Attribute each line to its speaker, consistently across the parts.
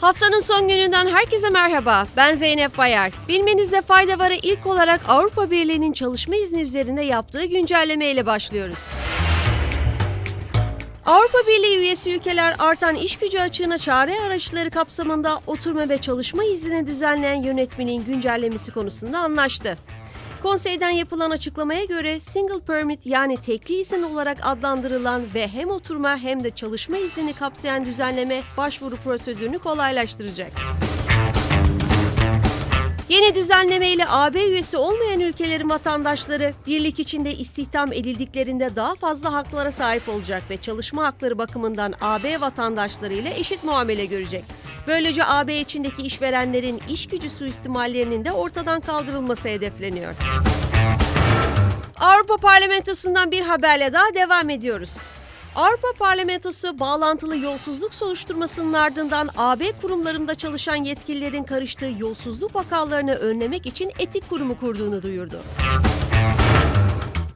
Speaker 1: Haftanın son gününden herkese merhaba. Ben Zeynep Bayar. Bilmenizde fayda varı ilk olarak Avrupa Birliği'nin çalışma izni üzerinde yaptığı güncelleme ile başlıyoruz. Avrupa Birliği üyesi ülkeler artan iş gücü açığına çare araçları kapsamında oturma ve çalışma iznini düzenleyen yönetmenin güncellemesi konusunda anlaştı. Konseyden yapılan açıklamaya göre single permit yani tekli izin olarak adlandırılan ve hem oturma hem de çalışma iznini kapsayan düzenleme başvuru prosedürünü kolaylaştıracak. Yeni düzenleme ile AB üyesi olmayan ülkelerin vatandaşları birlik içinde istihdam edildiklerinde daha fazla haklara sahip olacak ve çalışma hakları bakımından AB vatandaşları ile eşit muamele görecek. Böylece AB içindeki işverenlerin iş gücü suistimallerinin de ortadan kaldırılması hedefleniyor. Avrupa Parlamentosu'ndan bir haberle daha devam ediyoruz. Avrupa Parlamentosu bağlantılı yolsuzluk soruşturmasının ardından AB kurumlarında çalışan yetkililerin karıştığı yolsuzluk vakalarını önlemek için etik kurumu kurduğunu duyurdu.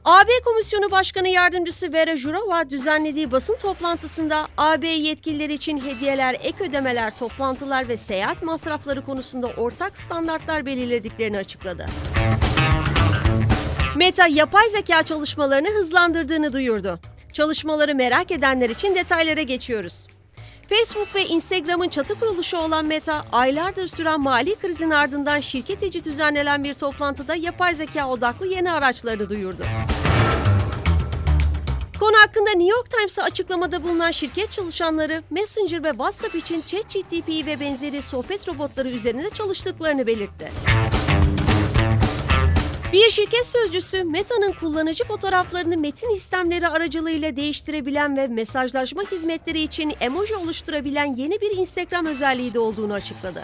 Speaker 1: AB Komisyonu Başkanı Yardımcısı Vera Jourova düzenlediği basın toplantısında AB yetkilileri için hediyeler, ek ödemeler, toplantılar ve seyahat masrafları konusunda ortak standartlar belirlediklerini açıkladı. Meta yapay zeka çalışmalarını hızlandırdığını duyurdu. Çalışmaları merak edenler için detaylara geçiyoruz. Facebook ve Instagram'ın çatı kuruluşu olan Meta, aylardır süren mali krizin ardından şirket içi düzenlenen bir toplantıda yapay zeka odaklı yeni araçlarını duyurdu. Konu hakkında New York Times'a açıklamada bulunan şirket çalışanları Messenger ve WhatsApp için ChatGPT ve benzeri sohbet robotları üzerinde çalıştıklarını belirtti. Bir şirket sözcüsü Meta'nın kullanıcı fotoğraflarını metin istemleri aracılığıyla değiştirebilen ve mesajlaşma hizmetleri için emoji oluşturabilen yeni bir Instagram özelliği de olduğunu açıkladı.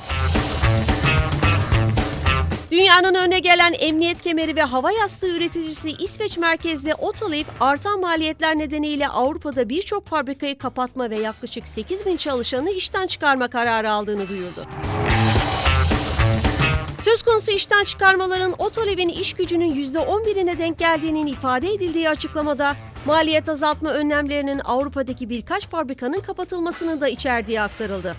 Speaker 1: Dünyanın önüne gelen emniyet kemeri ve hava yastığı üreticisi İsveç merkezli Otolib, artan maliyetler nedeniyle Avrupa'da birçok fabrikayı kapatma ve yaklaşık 8 bin çalışanı işten çıkarma kararı aldığını duyurdu. Söz konusu işten çıkarmaların Otolib'in iş gücünün %11'ine denk geldiğinin ifade edildiği açıklamada maliyet azaltma önlemlerinin Avrupa'daki birkaç fabrikanın kapatılmasını da içerdiği aktarıldı.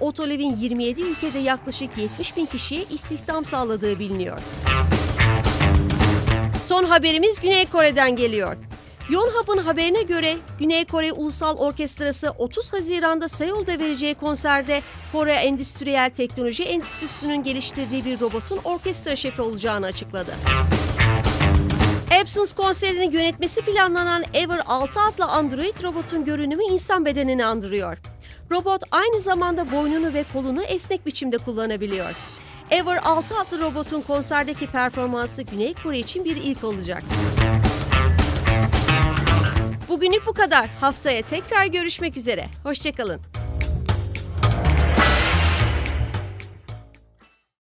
Speaker 1: Otolib'in 27 ülkede yaklaşık 70 bin kişiye istihdam sağladığı biliniyor. Son haberimiz Güney Kore'den geliyor. Yonhap'ın haberine göre Güney Kore Ulusal Orkestrası 30 Haziran'da Seul'da vereceği konserde Kore Endüstriyel Teknoloji Enstitüsü'nün geliştirdiği bir robotun orkestra şefi olacağını açıkladı. Absence konserini yönetmesi planlanan Ever 6 adlı Android robotun görünümü insan bedenini andırıyor. Robot aynı zamanda boynunu ve kolunu esnek biçimde kullanabiliyor. Ever 6 adlı robotun konserdeki performansı Güney Kore için bir ilk olacak. Bugünlük bu kadar. Haftaya tekrar görüşmek üzere. Hoşçakalın.